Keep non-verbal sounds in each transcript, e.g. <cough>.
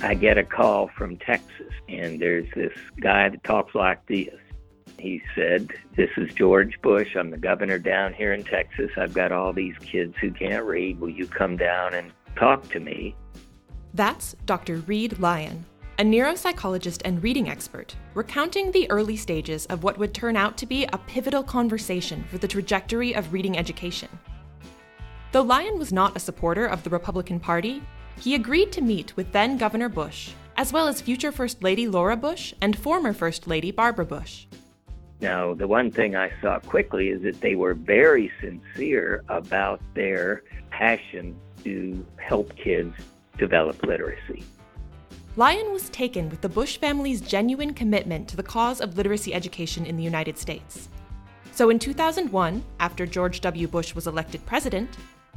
I get a call from Texas, and there's this guy that talks like this. He said, This is George Bush. I'm the governor down here in Texas. I've got all these kids who can't read. Will you come down and talk to me? That's Dr. Reid Lyon, a neuropsychologist and reading expert, recounting the early stages of what would turn out to be a pivotal conversation for the trajectory of reading education. Though Lyon was not a supporter of the Republican Party, he agreed to meet with then Governor Bush, as well as future First Lady Laura Bush and former First Lady Barbara Bush. Now, the one thing I saw quickly is that they were very sincere about their passion to help kids develop literacy. Lyon was taken with the Bush family's genuine commitment to the cause of literacy education in the United States. So in 2001, after George W. Bush was elected president,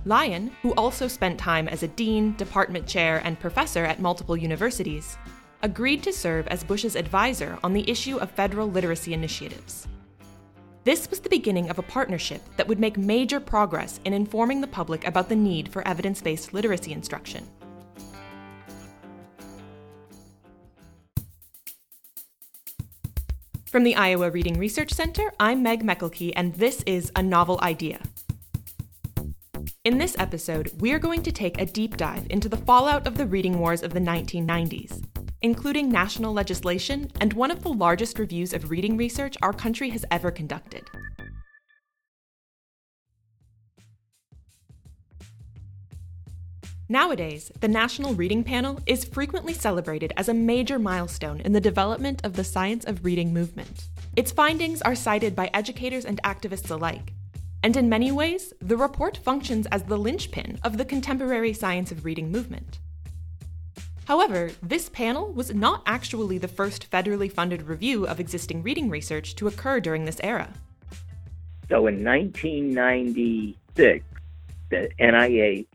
Lyon, who also spent time as a dean, department chair, and professor at multiple universities, agreed to serve as Bush's advisor on the issue of federal literacy initiatives. This was the beginning of a partnership that would make major progress in informing the public about the need for evidence based literacy instruction. From the Iowa Reading Research Center, I'm Meg Meckelkey, and this is A Novel Idea, in this episode, we are going to take a deep dive into the fallout of the reading wars of the 1990s, including national legislation and one of the largest reviews of reading research our country has ever conducted. Nowadays, the National Reading Panel is frequently celebrated as a major milestone in the development of the science of reading movement. Its findings are cited by educators and activists alike, and in many ways, the report functions as the linchpin of the contemporary science of reading movement. However, this panel was not actually the first federally funded review of existing reading research to occur during this era. So in 1996, the NIH,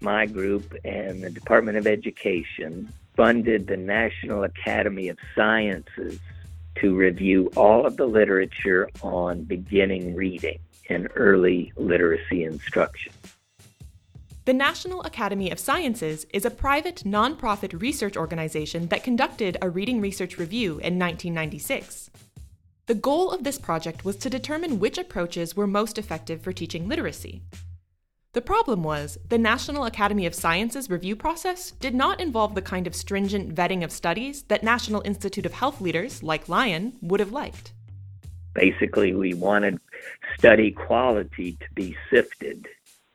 my group, and the Department of Education funded the National Academy of Sciences to review all of the literature on beginning reading and early literacy instruction. The National Academy of Sciences is a private nonprofit research organization that conducted a reading research review in 1996. The goal of this project was to determine which approaches were most effective for teaching literacy. The problem was, the National Academy of Sciences review process did not involve the kind of stringent vetting of studies that National Institute of Health leaders, like Lyon, would have liked. Basically, we wanted study quality to be sifted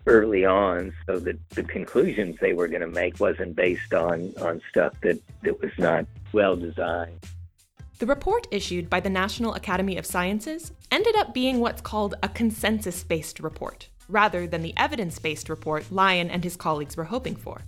early on so that the conclusions they were going to make wasn't based on, on stuff that, that was not well designed. The report issued by the National Academy of Sciences ended up being what's called a consensus based report, rather than the evidence based report Lyon and his colleagues were hoping for.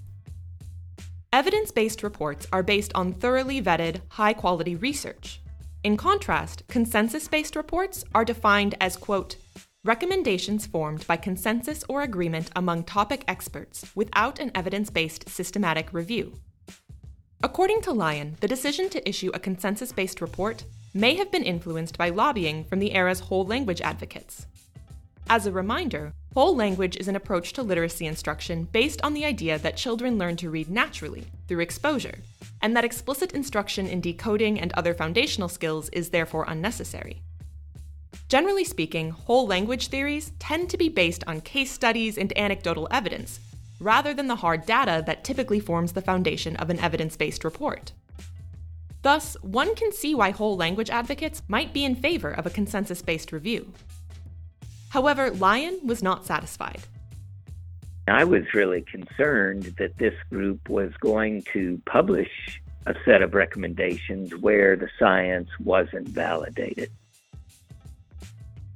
Evidence based reports are based on thoroughly vetted, high quality research, in contrast, consensus based reports are defined as, quote, recommendations formed by consensus or agreement among topic experts without an evidence based systematic review. According to Lyon, the decision to issue a consensus based report may have been influenced by lobbying from the era's whole language advocates. As a reminder, whole language is an approach to literacy instruction based on the idea that children learn to read naturally, through exposure, and that explicit instruction in decoding and other foundational skills is therefore unnecessary. Generally speaking, whole language theories tend to be based on case studies and anecdotal evidence, rather than the hard data that typically forms the foundation of an evidence based report. Thus, one can see why whole language advocates might be in favor of a consensus based review. However, Lyon was not satisfied. I was really concerned that this group was going to publish a set of recommendations where the science wasn't validated.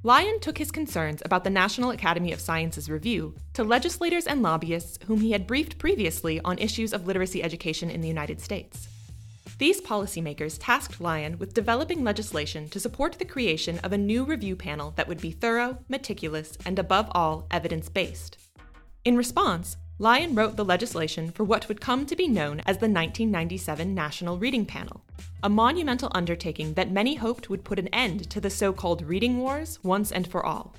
Lyon took his concerns about the National Academy of Sciences review to legislators and lobbyists whom he had briefed previously on issues of literacy education in the United States. These policymakers tasked Lyon with developing legislation to support the creation of a new review panel that would be thorough, meticulous, and above all, evidence based. In response, Lyon wrote the legislation for what would come to be known as the 1997 National Reading Panel, a monumental undertaking that many hoped would put an end to the so called reading wars once and for all.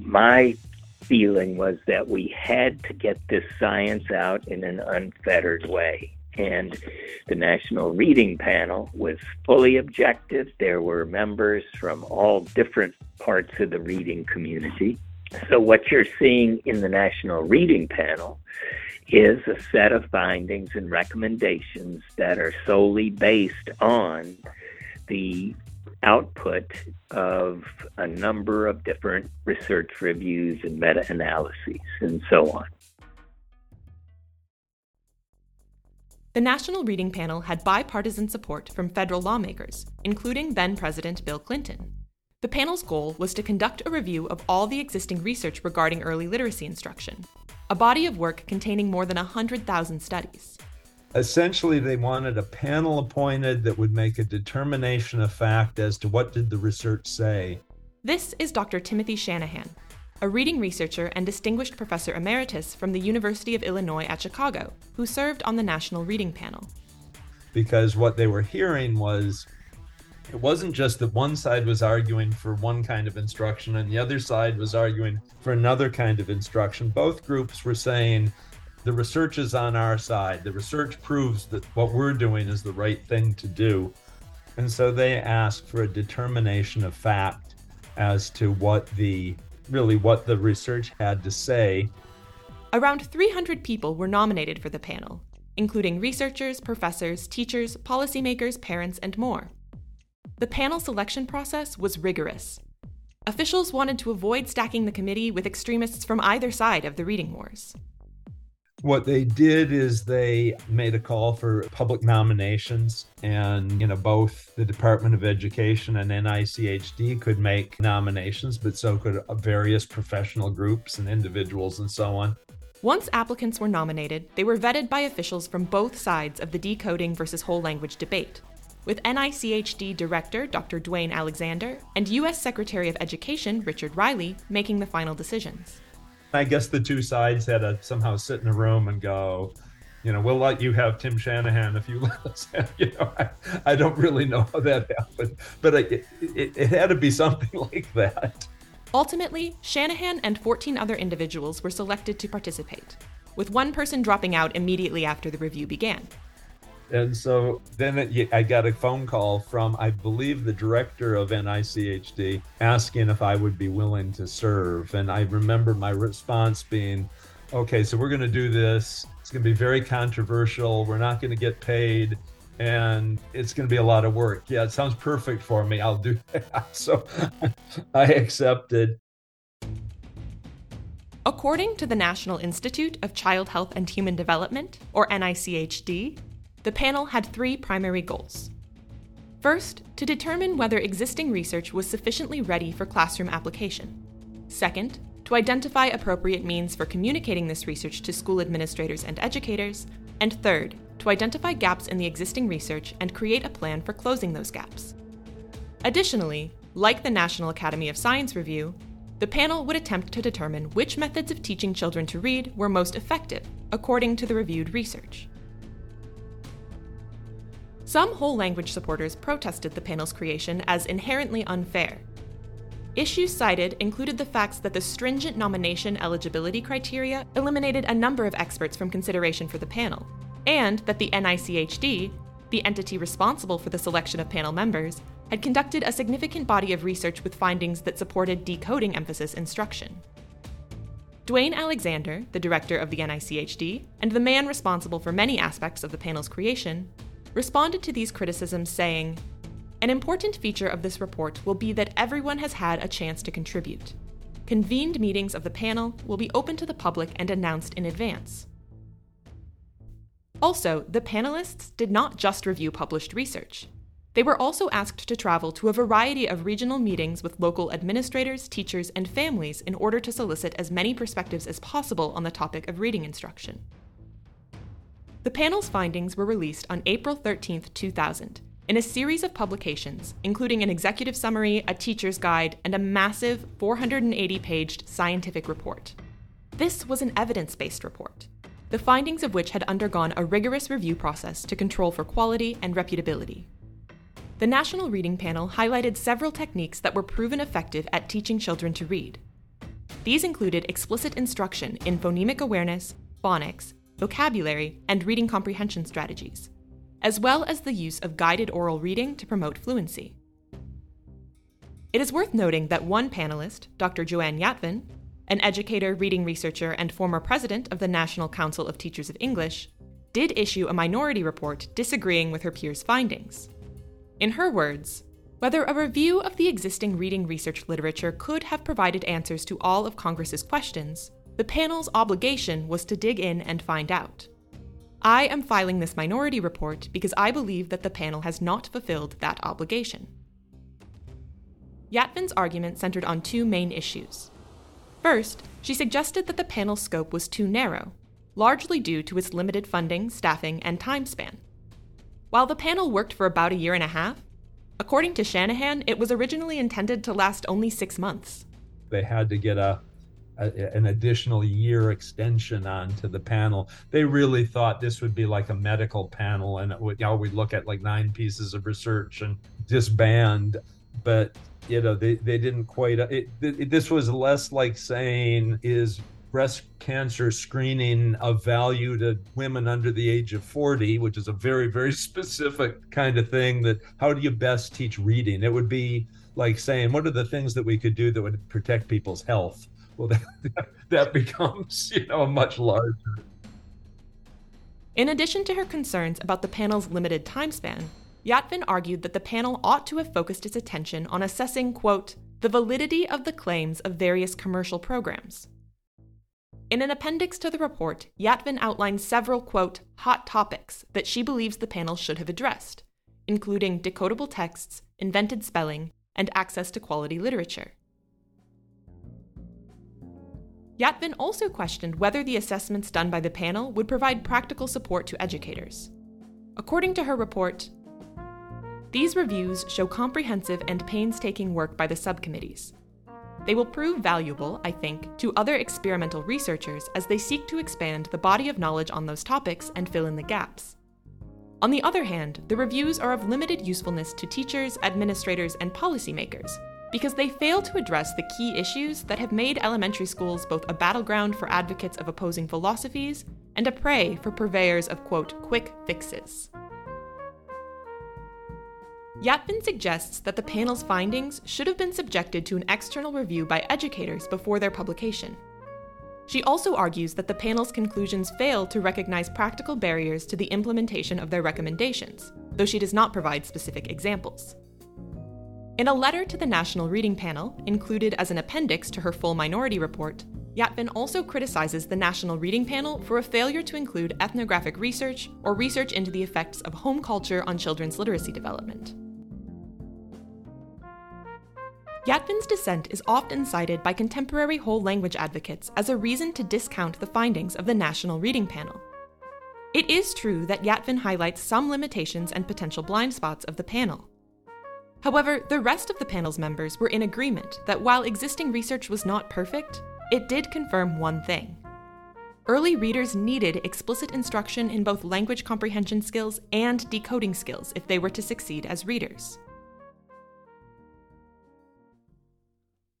My feeling was that we had to get this science out in an unfettered way. And the National Reading Panel was fully objective. There were members from all different parts of the reading community. So, what you're seeing in the National Reading Panel is a set of findings and recommendations that are solely based on the output of a number of different research reviews and meta analyses and so on. The National Reading Panel had bipartisan support from federal lawmakers, including then President Bill Clinton. The panel's goal was to conduct a review of all the existing research regarding early literacy instruction, a body of work containing more than 100,000 studies. Essentially, they wanted a panel appointed that would make a determination of fact as to what did the research say. This is Dr. Timothy Shanahan, a reading researcher and distinguished professor emeritus from the University of Illinois at Chicago, who served on the National Reading Panel. Because what they were hearing was it wasn't just that one side was arguing for one kind of instruction and the other side was arguing for another kind of instruction. Both groups were saying the research is on our side. The research proves that what we're doing is the right thing to do. And so they asked for a determination of fact as to what the really what the research had to say. Around 300 people were nominated for the panel, including researchers, professors, teachers, policymakers, parents, and more. The panel selection process was rigorous. Officials wanted to avoid stacking the committee with extremists from either side of the reading wars. What they did is they made a call for public nominations, and you know both the Department of Education and NICHD could make nominations, but so could various professional groups and individuals and so on. Once applicants were nominated, they were vetted by officials from both sides of the decoding versus whole language debate, with NICHD Director Dr. Duane Alexander and U.S. Secretary of Education Richard Riley making the final decisions. I guess the two sides had to somehow sit in a room and go, you know, we'll let you have Tim Shanahan if you <laughs> let us have, you know, I, I don't really know how that happened, but it, it, it had to be something <laughs> like that. Ultimately, Shanahan and 14 other individuals were selected to participate, with one person dropping out immediately after the review began. And so then it, I got a phone call from, I believe, the director of NICHD asking if I would be willing to serve. And I remember my response being, okay, so we're going to do this. It's going to be very controversial. We're not going to get paid. And it's going to be a lot of work. Yeah, it sounds perfect for me. I'll do <laughs> that. So <laughs> I accepted. According to the National Institute of Child Health and Human Development, or NICHD, the panel had three primary goals. First, to determine whether existing research was sufficiently ready for classroom application. Second, to identify appropriate means for communicating this research to school administrators and educators. And third, to identify gaps in the existing research and create a plan for closing those gaps. Additionally, like the National Academy of Science review, the panel would attempt to determine which methods of teaching children to read were most effective according to the reviewed research. Some whole language supporters protested the panel's creation as inherently unfair. Issues cited included the facts that the stringent nomination eligibility criteria eliminated a number of experts from consideration for the panel, and that the NICHD, the entity responsible for the selection of panel members, had conducted a significant body of research with findings that supported decoding emphasis instruction. Duane Alexander, the director of the NICHD, and the man responsible for many aspects of the panel's creation, responded to these criticisms saying, An important feature of this report will be that everyone has had a chance to contribute. Convened meetings of the panel will be open to the public and announced in advance. Also, the panelists did not just review published research. They were also asked to travel to a variety of regional meetings with local administrators, teachers, and families in order to solicit as many perspectives as possible on the topic of reading instruction. The panel's findings were released on April 13, 2000, in a series of publications, including an executive summary, a teacher's guide, and a massive 480 paged scientific report. This was an evidence based report, the findings of which had undergone a rigorous review process to control for quality and reputability. The National Reading Panel highlighted several techniques that were proven effective at teaching children to read. These included explicit instruction in phonemic awareness, phonics, vocabulary, and reading comprehension strategies, as well as the use of guided oral reading to promote fluency. It is worth noting that one panelist, Dr. Joanne Yatvin, an educator, reading researcher, and former president of the National Council of Teachers of English, did issue a minority report disagreeing with her peers' findings. In her words, whether a review of the existing reading research literature could have provided answers to all of Congress's questions, the panel's obligation was to dig in and find out. I am filing this minority report because I believe that the panel has not fulfilled that obligation. Yatvin's argument centered on two main issues. First, she suggested that the panel's scope was too narrow, largely due to its limited funding, staffing, and time span. While the panel worked for about a year and a half, according to Shanahan, it was originally intended to last only six months. They had to get a, a an additional year extension onto the panel. They really thought this would be like a medical panel, and would, you know, we'd look at like nine pieces of research and disband. But you know they, they didn't quite it, it, this was less like saying is breast cancer screening of value to women under the age of 40 which is a very very <laughs> specific kind of thing that how do you best teach reading it would be like saying what are the things that we could do that would protect people's health well that, <laughs> that becomes you know much larger in addition to her concerns about the panel's limited time span Yatvin argued that the panel ought to have focused its attention on assessing, quote, the validity of the claims of various commercial programs. In an appendix to the report, Yatvin outlined several, quote, hot topics that she believes the panel should have addressed, including decodable texts, invented spelling, and access to quality literature. Yatvin also questioned whether the assessments done by the panel would provide practical support to educators. According to her report, these reviews show comprehensive and painstaking work by the subcommittees. They will prove valuable, I think, to other experimental researchers as they seek to expand the body of knowledge on those topics and fill in the gaps. On the other hand, the reviews are of limited usefulness to teachers, administrators, and policymakers because they fail to address the key issues that have made elementary schools both a battleground for advocates of opposing philosophies and a prey for purveyors of, quote, quick fixes. Yatvin suggests that the panel's findings should have been subjected to an external review by educators before their publication. She also argues that the panel's conclusions fail to recognize practical barriers to the implementation of their recommendations, though she does not provide specific examples. In a letter to the National Reading Panel, included as an appendix to her full minority report, Yatvin also criticizes the National Reading Panel for a failure to include ethnographic research or research into the effects of home culture on children's literacy development. Yatvin's dissent is often cited by contemporary whole language advocates as a reason to discount the findings of the National Reading Panel. It is true that Yatvin highlights some limitations and potential blind spots of the panel. However, the rest of the panel's members were in agreement that while existing research was not perfect, it did confirm one thing. Early readers needed explicit instruction in both language comprehension skills and decoding skills if they were to succeed as readers.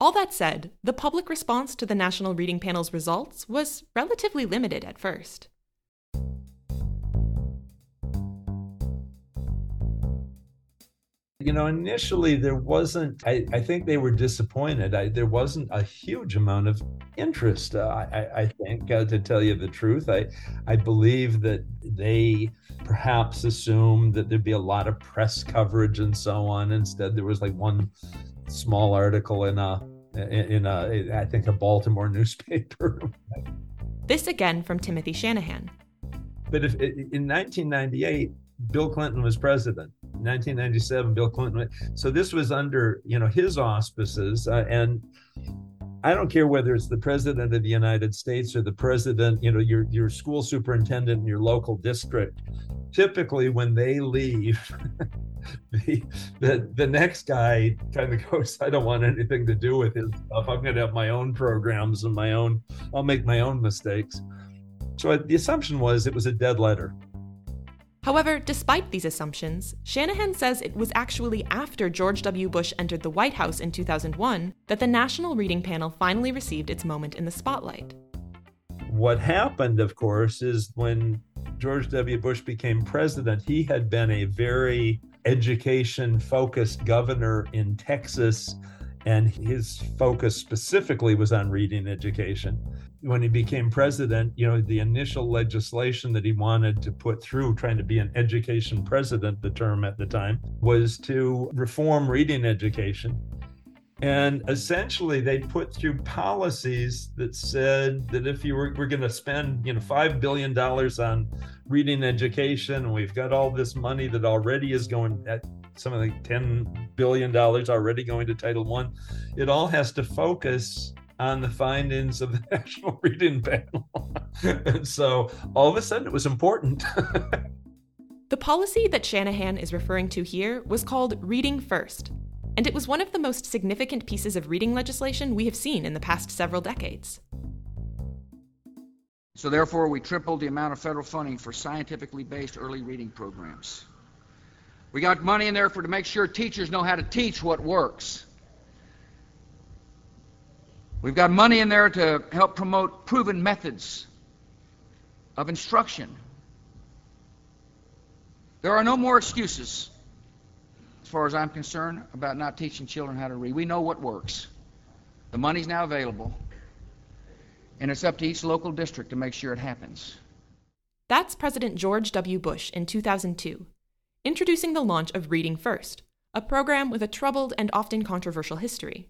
All that said, the public response to the National Reading Panel's results was relatively limited at first. You know, initially there wasn't, I, I think they were disappointed. I, there wasn't a huge amount of interest, uh, I, I, think, uh, to tell you the truth. I, I believe that they perhaps assumed that there'd be a lot of press coverage and so on. Instead, there was like one small article in a in a I think a Baltimore <laughs> newspaper. this again from Timothy Shanahan. But if in 1998 Bill Clinton was president, 1997 Bill Clinton. So this was under you know his auspices, uh, and I don't care whether it's the president of the United States or the president, you know, your your school superintendent in your local district. Typically, when they leave, <laughs> the, the the next guy kind of <laughs> goes, I don't want anything to do with his stuff. I'm going to have my own programs and my own. I'll make my own mistakes. So the assumption was it was a dead letter. However, despite these assumptions, Shanahan says it was actually after George W. Bush entered the White House in 2001 that the National Reading Panel finally received its moment in the spotlight. what happened, of course, is when George W. Bush became president, he had been a very education focused governor in Texas, and his focus specifically was on reading education. When he became president, you know, the initial legislation that he wanted to put through, trying to be an education president, the term at the time, was to reform reading education. And essentially, they put through policies that said that if you were, we're going to spend, you know, $5 billion on reading education, and we've got all this money that already is going at something like $10 billion already going to Title One, it all has to focus on the findings of the <laughs> National Reading Panel. <laughs> and so all of a sudden it was important. <laughs> the policy that Shanahan is referring to here was called Reading First and it was one of the most significant pieces of reading legislation we have seen in the past several decades. So, therefore, we tripled the amount of federal funding for scientifically based early reading programs. We got money in there for to make sure teachers know how to teach what works. We've got money in there to help promote proven methods of instruction. There are no more excuses as far as I'm concerned, about not teaching children how to read. We know what works. The money's now available, and it's up to each local district to make sure it happens. That's President George W. Bush in 2002, introducing the launch of Reading First, a program with a troubled and often controversial history.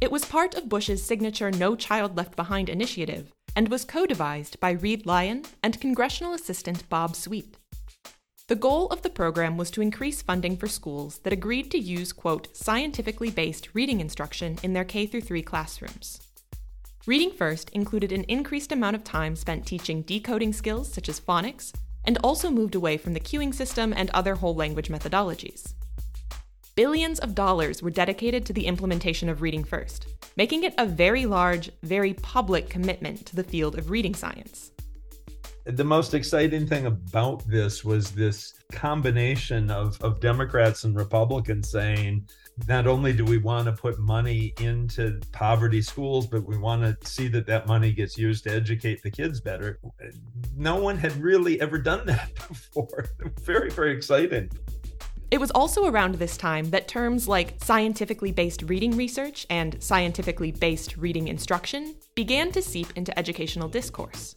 It was part of Bush's signature No Child Left Behind initiative and was co devised by Reid Lyon and congressional assistant Bob Sweet. The goal of the program was to increase funding for schools that agreed to use, quote, scientifically based reading instruction in their K 3 classrooms. Reading First included an increased amount of time spent teaching decoding skills such as phonics, and also moved away from the cueing system and other whole language methodologies. Billions of dollars were dedicated to the implementation of Reading First, making it a very large, very public commitment to the field of reading science the most exciting thing about this was this combination of, of Democrats and Republicans saying, not only do we want to put money into poverty schools, but we want to see that that money gets used to educate the kids better. No one had really ever done that <laughs> before. very, very exciting. It was also around this time that terms like scientifically based reading research and scientifically based reading instruction began to seep into educational discourse.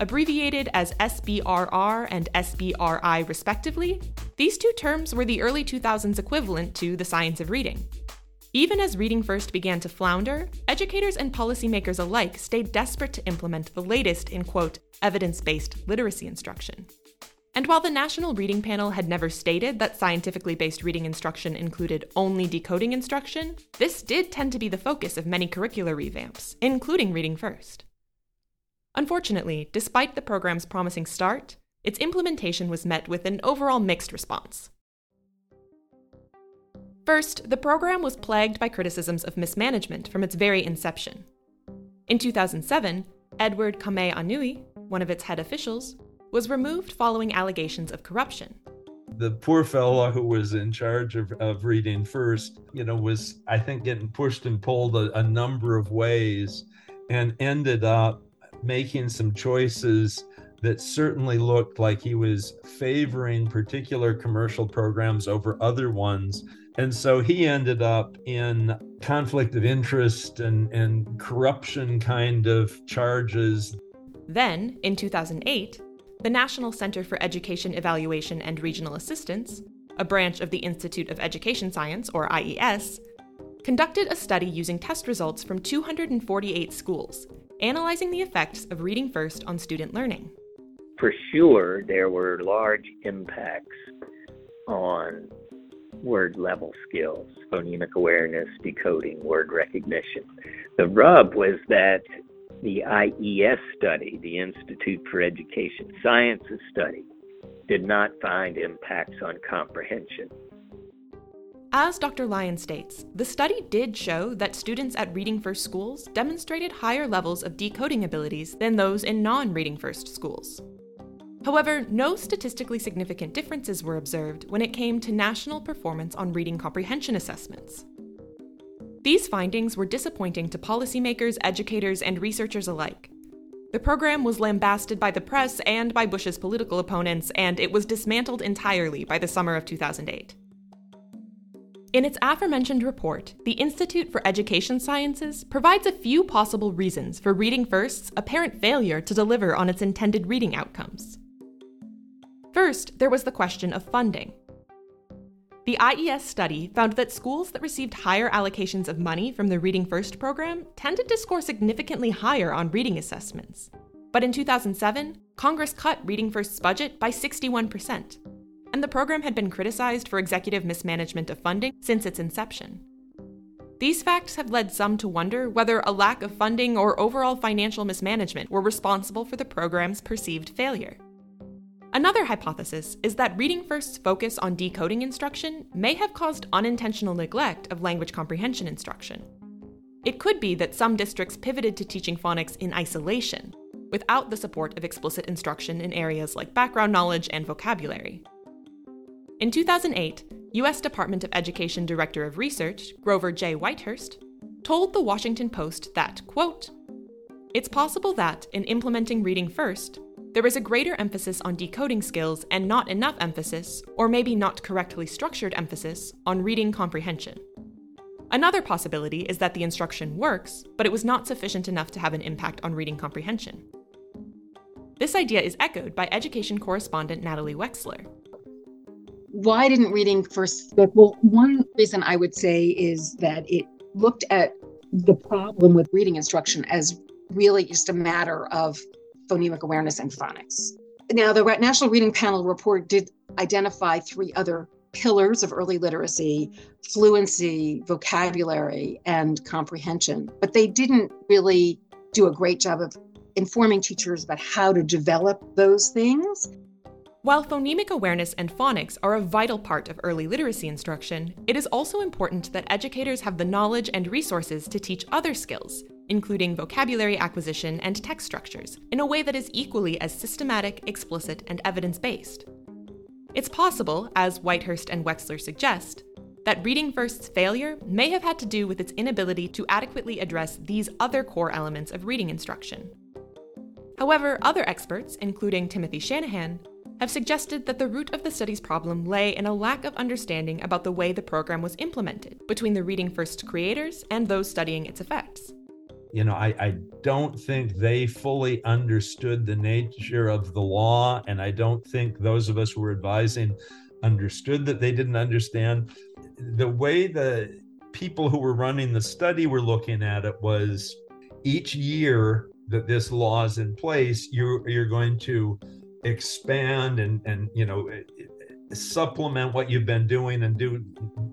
Abbreviated as SBRR and SBRI respectively, these two terms were the early 2000s equivalent to the science of reading. Even as Reading First began to flounder, educators and policymakers alike stayed desperate to implement the latest in quote, evidence based literacy instruction. And while the National Reading Panel had never stated that scientifically based reading instruction included only decoding instruction, this did tend to be the focus of many curricular revamps, including Reading First. Unfortunately, despite the program's promising start, its implementation was met with an overall mixed response. First, the program was plagued by criticisms of mismanagement from its very inception. In 2007, Edward Kame'enui, one of its head officials, was removed following allegations of corruption. The poor fellow who was in charge of, of reading first, you know, was, I think, getting pushed and pulled a, a number of ways and ended up making some choices that certainly looked like he was favoring particular commercial programs over other ones. And so he ended up in conflict of interest and, and corruption kind of charges. Then, in 2008, the National Center for Education Evaluation and Regional Assistance, a branch of the Institute of Education Science, or IES, conducted a study using test results from 248 schools analyzing the effects of reading first on student learning. For sure, there were large impacts on word level skills, phonemic awareness, decoding, word recognition. The rub was that the IES study, the Institute for Education Sciences study, did not find impacts on comprehension. As Dr. Lyon states, the study did show that students at Reading First schools demonstrated higher levels of decoding abilities than those in non Reading First schools. However, no statistically significant differences were observed when it came to national performance on reading comprehension assessments. These findings were disappointing to policymakers, educators, and researchers alike. The program was lambasted by the press and by Bush's political opponents, and it was dismantled entirely by the summer of 2008. In its aforementioned report, the Institute for Education Sciences provides a few possible reasons for Reading First's apparent failure to deliver on its intended reading outcomes. First, there was the question of funding. The IES study found that schools that received higher allocations of money from the Reading First program tended to score significantly higher on reading assessments. But in 2007, Congress cut Reading First's budget by 61%, and the program had been criticized for executive mismanagement of funding since its inception. These facts have led some to wonder whether a lack of funding or overall financial mismanagement were responsible for the program's perceived failure. Another hypothesis is that Reading First's focus on decoding instruction may have caused unintentional neglect of language comprehension instruction. It could be that some districts pivoted to teaching phonics in isolation, without the support of explicit instruction in areas like background knowledge and vocabulary. In 2008, U.S. Department of Education Director of Research, Grover J. Whitehurst, told the Washington Post that, quote, It's possible that, in implementing reading first, there is a greater emphasis on decoding skills and not enough emphasis, or maybe not correctly structured emphasis, on reading comprehension. Another possibility is that the instruction works, but it was not sufficient enough to have an impact on reading comprehension. This idea is echoed by education correspondent Natalie Wexler, why didn't reading first well one reason i would say is that it looked at the problem with reading instruction as really just a matter of phonemic awareness and phonics. Now the national reading panel report did identify three other pillars of early literacy fluency vocabulary and comprehension but they didn't really do a great job of informing teachers about how to develop those things. While phonemic awareness and phonics are a vital part of early literacy instruction, it is also important that educators have the knowledge and resources to teach other skills, including vocabulary acquisition and text structures, in a way that is equally as systematic, explicit, and evidence based. It's possible, as Whitehurst and Wexler suggest, that Reading First's failure may have had to do with its inability to adequately address these other core elements of reading instruction. However, other experts, including Timothy Shanahan, have suggested that the root of the study's problem lay in a lack of understanding about the way the program was implemented between the Reading First creators and those studying its effects. You know, I, I don't think they fully understood the nature of the law, and I don't think those of us who were advising understood that they didn't understand. The way the people who were running the study were looking at it was each year that this law is in place, you're, you're going to expand and and you know eh, eh, supplement what you've been doing and do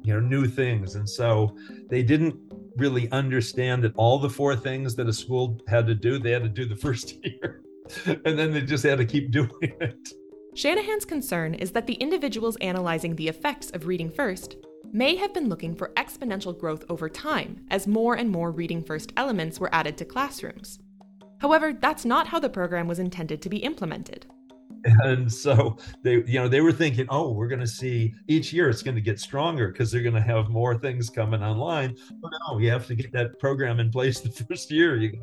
you know new things and so they didn't really understand that all the four things that a school had to do they had to do the <laughs> first year. And then they just had to keep doing it. Shanahan's concern is that the individuals analyzing the effects of reading first may have been looking for exponential growth over time as more and more reading first elements were added to classrooms. However that's not how the program was intended to be implemented and so they you know they were thinking oh we're going to see each year it's going to get stronger because they're going to have more things coming online. But no you have to get that program in place <laughs> the first year. You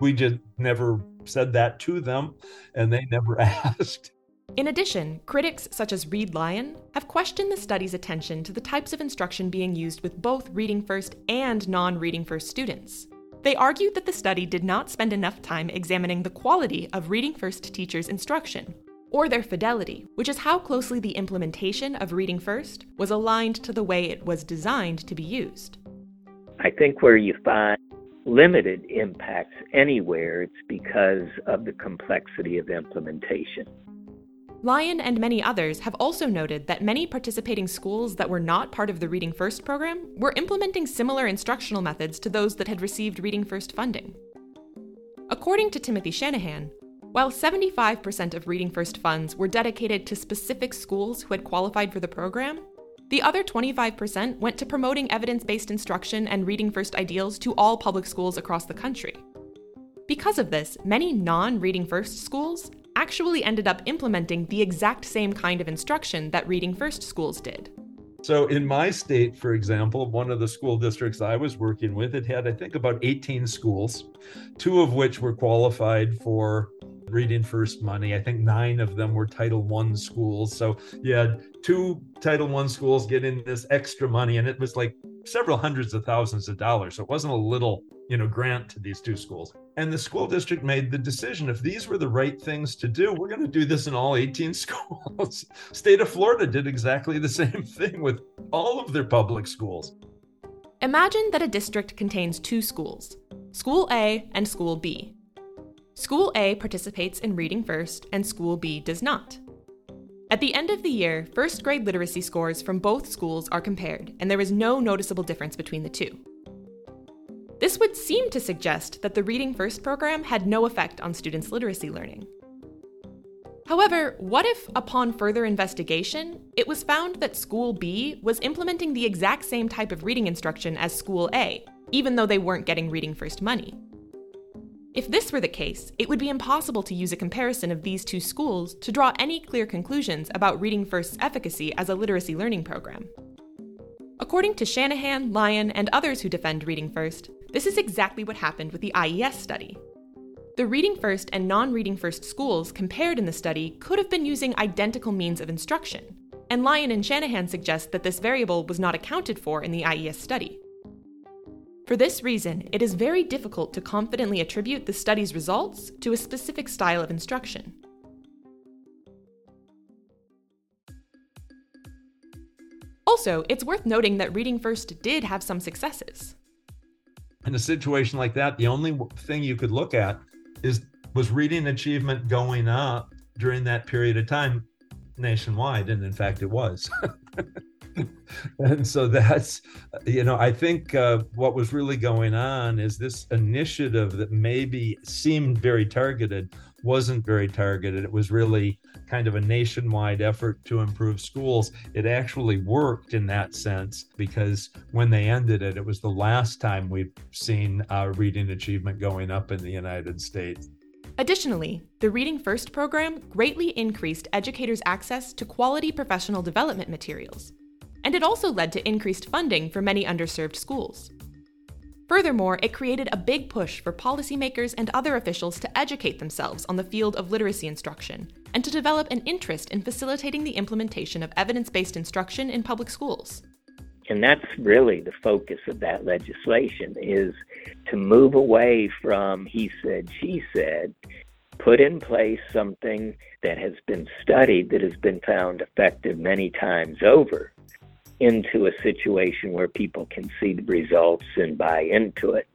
we just never said that to them and they never <laughs> asked. In addition, critics such as Reid Lyon have questioned the study's attention to the types of instruction being used with both reading first and non reading first students. They argued that the study did not spend enough time examining the quality of reading first teachers' instruction, or their fidelity, which is how closely the implementation of Reading First was aligned to the way it was designed to be used. I think where you find limited impacts anywhere, it's because of the complexity of implementation. Lyon and many others have also noted that many participating schools that were not part of the Reading First program were implementing similar instructional methods to those that had received Reading First funding. According to Timothy Shanahan, while 75% of Reading First funds were dedicated to specific schools who had qualified for the program, the other 25% went to promoting evidence based instruction and Reading First ideals to all public schools across the country. Because of this, many non Reading First schools actually ended up implementing the exact same kind of instruction that Reading First schools did. So, in my state, for example, one of the school districts I was working with, it had, I think, about 18 schools, two of which were qualified for Reading First money. I think nine of them were Title One schools. So, you had two Title One schools getting this extra money, and it was like several hundreds of thousands of dollars. So, it wasn't a little you know grant to these two schools and the school district made the decision if these were the right things to do we're going to do this in all 18 <laughs> schools state of florida did exactly the same <laughs> thing with all of their public schools imagine that a district contains two schools school a and school b school a participates in reading first and school b does not at the end of the year first grade literacy scores from both schools are compared and there is no noticeable difference between the two this would seem to suggest that the Reading First program had no effect on students' literacy learning. However, what if, upon further investigation, it was found that School B was implementing the exact same type of reading instruction as School A, even though they weren't getting Reading First money? If this were the case, it would be impossible to use a comparison of these two schools to draw any clear conclusions about Reading First's efficacy as a literacy learning program. According to Shanahan, Lyon, and others who defend Reading First, this is exactly what happened with the IES study. The Reading First and non Reading First schools compared in the study could have been using identical means of instruction, and Lyon and Shanahan suggest that this variable was not accounted for in the IES study. For this reason, it is very difficult to confidently attribute the study's results to a specific style of instruction. Also, it's worth noting that Reading First did have some successes in a situation like that, the only thing you could look at is was reading achievement going up during that period of time nationwide, and in fact, it was. <laughs> and so that's you know i think uh, what was really going on is this initiative that maybe seemed very targeted wasn't very targeted. It was really kind of a nationwide effort to improve schools. It actually worked in that sense because when they ended it it was the last time we've seen reading achievement going up in the united states. Additionally, the Reading First program greatly increased educators' access to quality professional development materials, and it also led to increased funding for many underserved schools. Furthermore, it created a big push for policymakers and other officials to educate themselves on the field of literacy instruction and to develop an interest in facilitating the implementation of evidence based instruction in public schools. And that's really the focus of that legislation is to move away from he said, she said, put in place something that has been studied, that has been found effective many times over, into a situation where people can see the results and buy into it.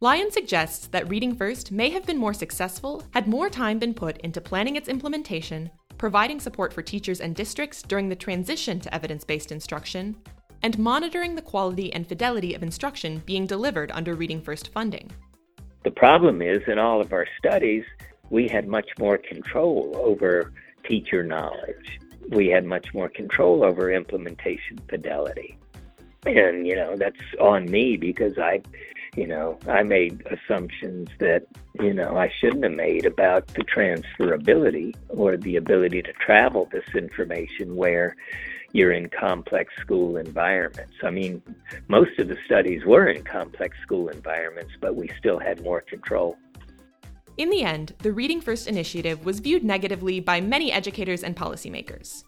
Lyon suggests that Reading First may have been more successful had more time been put into planning its implementation, providing support for teachers and districts during the transition to evidence based instruction, and monitoring the quality and fidelity of instruction being delivered under Reading First funding. The problem is, in all of our studies, we had much more control over teacher knowledge we had much more control over implementation fidelity. And, you know, that's on me because I, you know, I made assumptions that, you know, I shouldn't have made about the transferability or the ability to travel this information where you're in complex school environments. I mean, most of the studies were in complex school environments, but we still had more control. In the end, the Reading First initiative was viewed negatively by many educators and policymakers.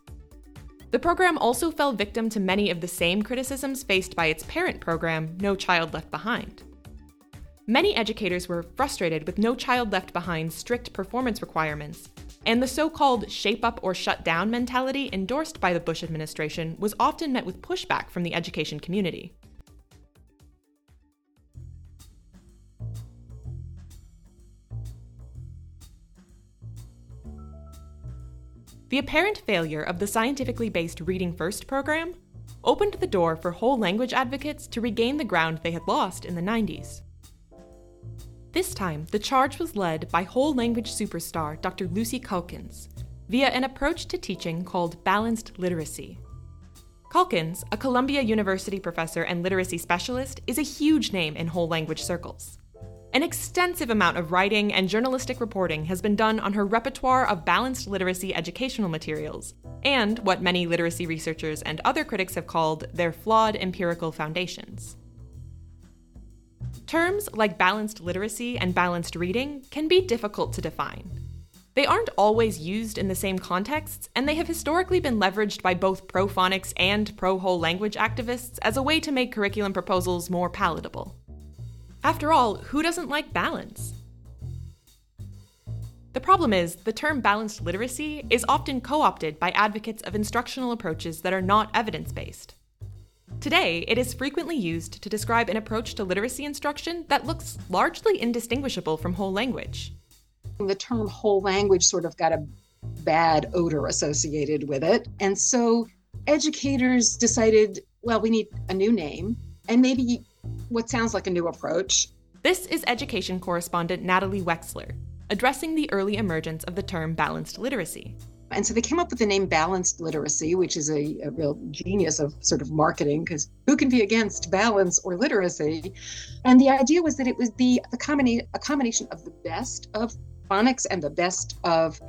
The program also fell victim to many of the same criticisms faced by its parent program, No Child Left Behind. Many educators were frustrated with No Child Left Behind's strict performance requirements, and the so called shape up or shut down mentality endorsed by the Bush administration was often met with pushback from the education community. The apparent failure of the scientifically based Reading First program opened the door for whole language advocates to regain the ground they had lost in the 90s. This time, the charge was led by whole language superstar Dr. Lucy Calkins via an approach to teaching called balanced literacy. Calkins, a Columbia University professor and literacy specialist, is a huge name in whole language circles. An extensive amount of writing and journalistic reporting has been done on her repertoire of balanced literacy educational materials, and what many literacy researchers and other critics have called their flawed empirical foundations. Terms like balanced literacy and balanced reading can be difficult to define. They aren't always used in the same contexts, and they have historically been leveraged by both pro phonics and pro whole language activists as a way to make curriculum proposals more palatable. After all, who doesn't like balance? The problem is, the term balanced literacy is often co opted by advocates of instructional approaches that are not evidence based. Today, it is frequently used to describe an approach to literacy instruction that looks largely indistinguishable from whole language. The term whole language sort of got a bad odor associated with it. And so educators decided, well, we need a new name. And maybe what sounds like a new approach. This is education correspondent Natalie Wexler, addressing the early emergence of the term balanced literacy. And so they came up with the name balanced literacy, which is a, a real genius of sort of marketing, because who can be against balance or literacy? And the idea was that it would be the combina- a combination of the best of phonics and the best of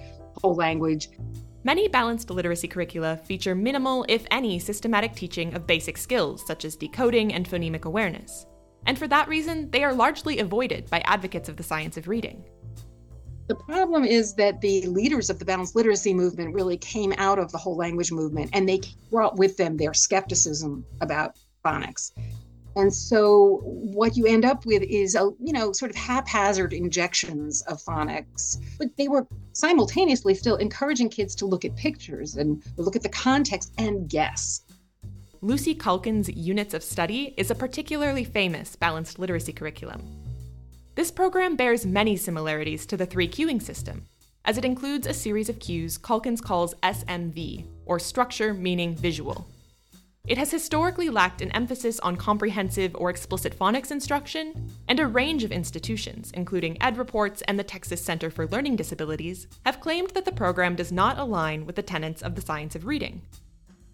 whole language. Many balanced literacy curricula feature minimal, if any, systematic teaching of basic skills such as decoding and phonemic awareness. And for that reason, they are largely avoided by advocates of the science of reading. The problem is that the leaders of the balanced literacy movement really came out of the whole language movement and they brought with them their skepticism about phonics. And so what you end up with is a you know sort of haphazard injections of phonics, but they were simultaneously still encouraging kids to look at pictures and look at the context and guess. Lucy Calkins' Units of Study is a particularly famous balanced literacy curriculum. This program bears many similarities to the three cueing system, as it includes a series of cues Calkins calls SMV, or structure meaning visual. It has historically lacked an emphasis on comprehensive or explicit phonics instruction, and a range of institutions, including EdReports and the Texas Center for Learning Disabilities, have claimed that the program does not align with the tenets of the science of reading.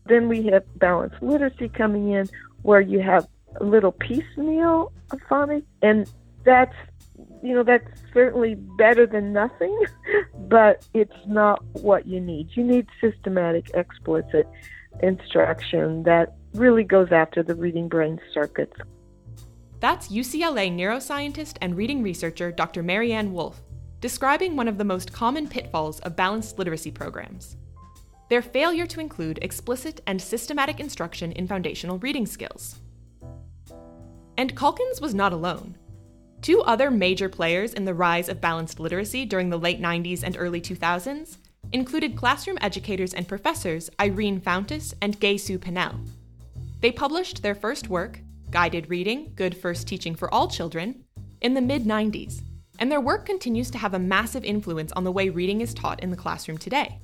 Then we have balanced literacy coming in, where you have a little piecemeal of phonics, and that's you know that's certainly better than nothing, <laughs> but it's not what you need. You need systematic, explicit instruction that really goes after the reading brain circuits. That's UCLA neuroscientist and reading researcher Dr. Maryanne Wolf, describing one of the most common pitfalls of balanced literacy programs their failure to include explicit and systematic instruction in foundational reading skills. And Calkins was not alone. Two other major players in the rise of balanced literacy during the late 90s and early 2000s included classroom educators and professors Irene Fountas and Gay Sue Pinnell. They published their first work, Guided Reading Good First Teaching for All Children, in the mid 90s, and their work continues to have a massive influence on the way reading is taught in the classroom today.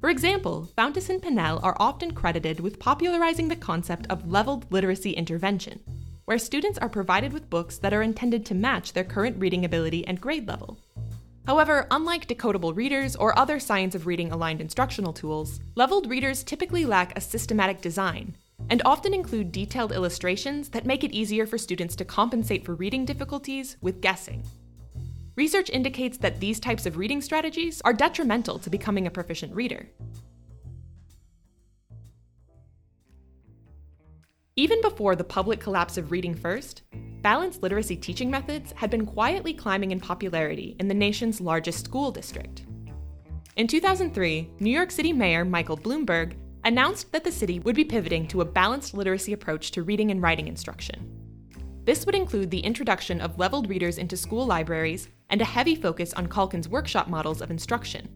For example, Fountas and Pinnell are often credited with popularizing the concept of leveled literacy intervention, where students are provided with books that are intended to match their current reading ability and grade level. However, unlike decodable readers or other science of reading aligned instructional tools, leveled readers typically lack a systematic design and often include detailed illustrations that make it easier for students to compensate for reading difficulties with guessing. Research indicates that these types of reading strategies are detrimental to becoming a proficient reader. Even before the public collapse of Reading First, balanced literacy teaching methods had been quietly climbing in popularity in the nation's largest school district. In 2003, New York City Mayor Michael Bloomberg announced that the city would be pivoting to a balanced literacy approach to reading and writing instruction. This would include the introduction of leveled readers into school libraries and a heavy focus on Calkins' workshop models of instruction.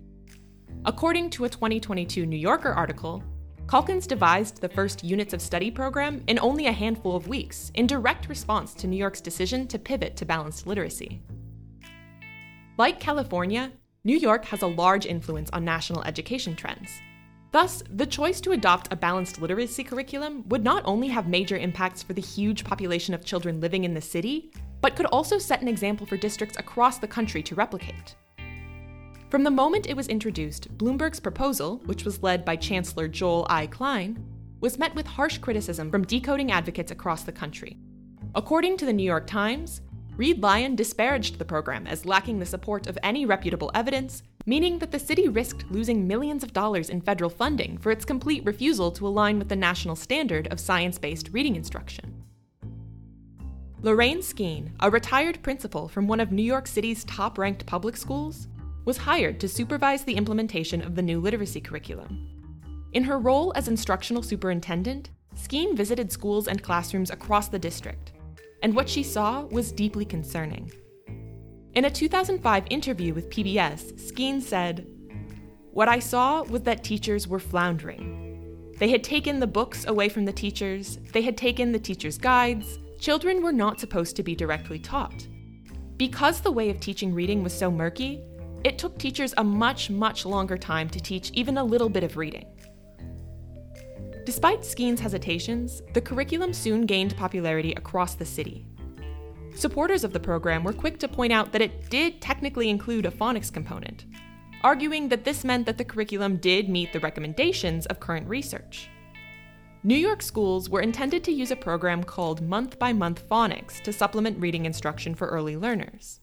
According to a 2022 New Yorker article, Calkins devised the first Units of Study program in only a handful of weeks, in direct response to New York's decision to pivot to balanced literacy. Like California, New York has a large influence on national education trends. Thus, the choice to adopt a balanced literacy curriculum would not only have major impacts for the huge population of children living in the city, but could also set an example for districts across the country to replicate. From the moment it was introduced, Bloomberg's proposal, which was led by Chancellor Joel I. Klein, was met with harsh criticism from decoding advocates across the country. According to the New York Times, Reid Lyon disparaged the program as lacking the support of any reputable evidence, meaning that the city risked losing millions of dollars in federal funding for its complete refusal to align with the national standard of science based reading instruction. Lorraine Skeen, a retired principal from one of New York City's top ranked public schools, was hired to supervise the implementation of the new literacy curriculum. In her role as instructional superintendent, Skeen visited schools and classrooms across the district, and what she saw was deeply concerning. In a 2005 interview with PBS, Skeen said, What I saw was that teachers were floundering. They had taken the books away from the teachers, they had taken the teachers' guides. Children were not supposed to be directly taught. Because the way of teaching reading was so murky, it took teachers a much, much longer time to teach even a little bit of reading. Despite Skeen's hesitations, the curriculum soon gained popularity across the city. Supporters of the program were quick to point out that it did technically include a phonics component, arguing that this meant that the curriculum did meet the recommendations of current research. New York schools were intended to use a program called Month by Month Phonics to supplement reading instruction for early learners.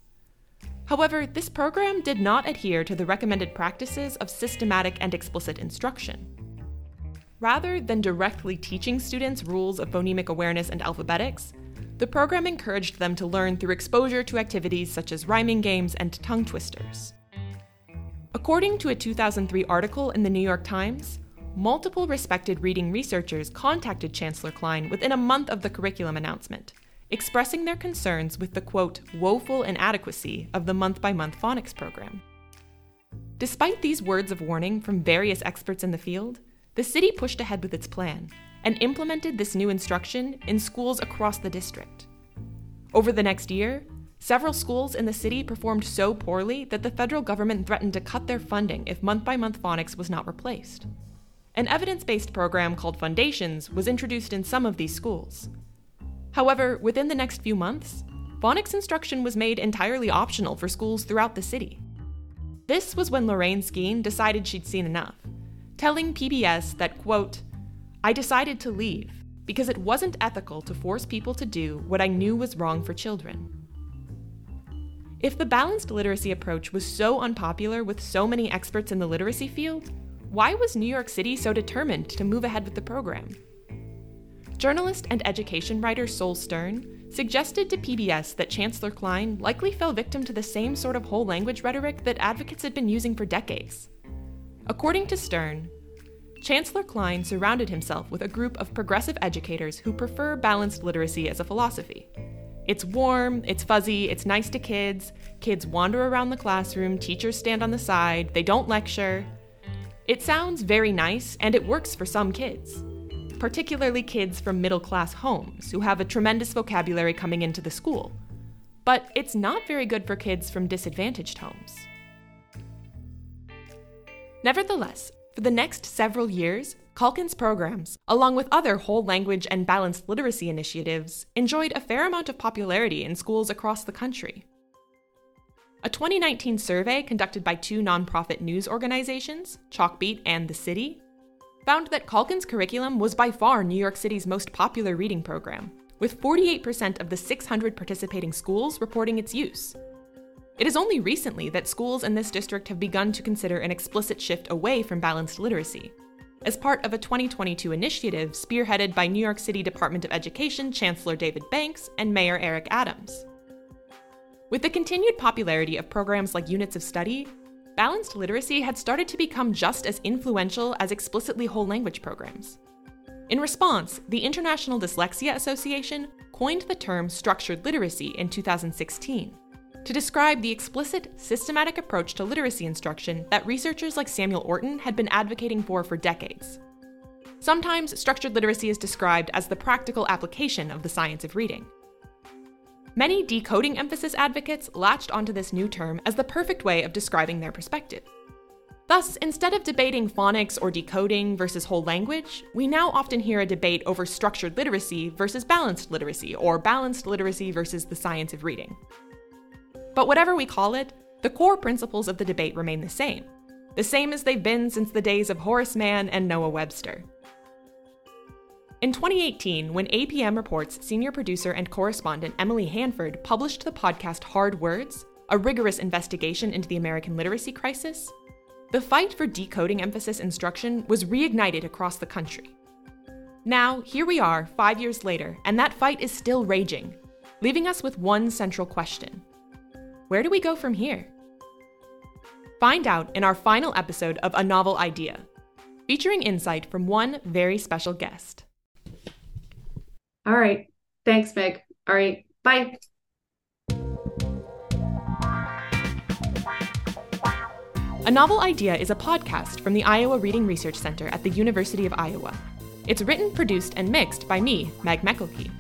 However, this program did not adhere to the recommended practices of systematic and explicit instruction. Rather than directly teaching students rules of phonemic awareness and alphabetics, the program encouraged them to learn through exposure to activities such as rhyming games and tongue twisters. According to a 2003 article in the New York Times, multiple respected reading researchers contacted Chancellor Klein within a month of the curriculum announcement, expressing their concerns with the quote, woeful inadequacy of the month by month phonics program. Despite these words of warning from various experts in the field, the city pushed ahead with its plan and implemented this new instruction in schools across the district. Over the next year, several schools in the city performed so poorly that the federal government threatened to cut their funding if month by month phonics was not replaced. An evidence based program called Foundations was introduced in some of these schools. However, within the next few months, phonics instruction was made entirely optional for schools throughout the city. This was when Lorraine Skeen decided she'd seen enough telling PBS that, quote, I decided to leave because it wasn't ethical to force people to do what I knew was wrong for children. If the balanced literacy approach was so unpopular with so many experts in the literacy field, why was New York City so determined to move ahead with the program? Journalist and education writer Sol Stern suggested to PBS that Chancellor Klein likely fell victim to the same sort of whole language rhetoric that advocates had been using for decades. According to Stern, Chancellor Klein surrounded himself with a group of progressive educators who prefer balanced literacy as a philosophy. It's warm, it's fuzzy, it's nice to kids, kids wander around the classroom, teachers stand on the side, they don't lecture. It sounds very nice, and it works for some kids, particularly kids from middle class homes who have a tremendous vocabulary coming into the school. But it's not very good for kids from disadvantaged homes. Nevertheless, for the next several years, Calkins programs, along with other whole language and balanced literacy initiatives, enjoyed a fair amount of popularity in schools across the country. A 2019 survey conducted by two nonprofit news organizations, Chalkbeat and The City, found that Calkins' curriculum was by far New York City's most popular reading program, with 48% of the 600 participating schools reporting its use, it is only recently that schools in this district have begun to consider an explicit shift away from balanced literacy, as part of a 2022 initiative spearheaded by New York City Department of Education Chancellor David Banks and Mayor Eric Adams. With the continued popularity of programs like Units of Study, balanced literacy had started to become just as influential as explicitly whole language programs. In response, the International Dyslexia Association coined the term structured literacy in 2016 to describe the explicit, systematic approach to literacy instruction that researchers like Samuel Orton had been advocating for for decades. Sometimes structured literacy is described as the practical application of the science of reading. Many decoding emphasis advocates latched onto this new term as the perfect way of describing their perspective. Thus, instead of debating phonics or decoding versus whole language, we now often hear a debate over structured literacy versus balanced literacy, or balanced literacy versus the science of reading. But whatever we call it, the core principles of the debate remain the same, the same as they've been since the days of Horace Mann and Noah Webster. In 2018, when APM Reports senior producer and correspondent Emily Hanford published the podcast Hard Words, a rigorous investigation into the American literacy crisis, the fight for decoding emphasis instruction was reignited across the country. Now, here we are, five years later, and that fight is still raging, leaving us with one central question Where do we go from here? Find out in our final episode of A Novel Idea, featuring insight from one very special guest. All right. Thanks, Meg. All right. Bye. A Novel Idea is a podcast from the Iowa Reading Research Center at the University of Iowa. It's written, produced, and mixed by me, Meg Meckelkey.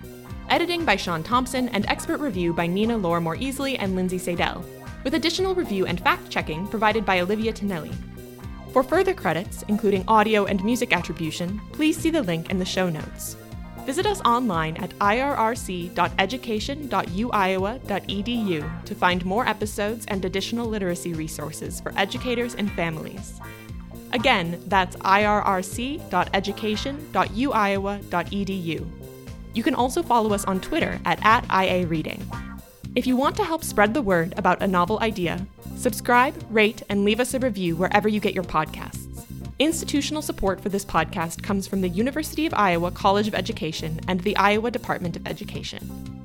Editing by Sean Thompson and expert review by Nina Lorimore Easley and Lindsay Seidel, with additional review and fact checking provided by Olivia Tonelli. For further credits, including audio and music attribution, please see the link in the show notes. Visit us online at irrc.education.uiowa.edu to find more episodes and additional literacy resources for educators and families. Again, that's irrc.education.uiowa.edu. You can also follow us on Twitter at, at @iareading. If you want to help spread the word about a novel idea, subscribe, rate, and leave us a review wherever you get your podcasts. Institutional support for this podcast comes from the University of Iowa College of Education and the Iowa Department of Education.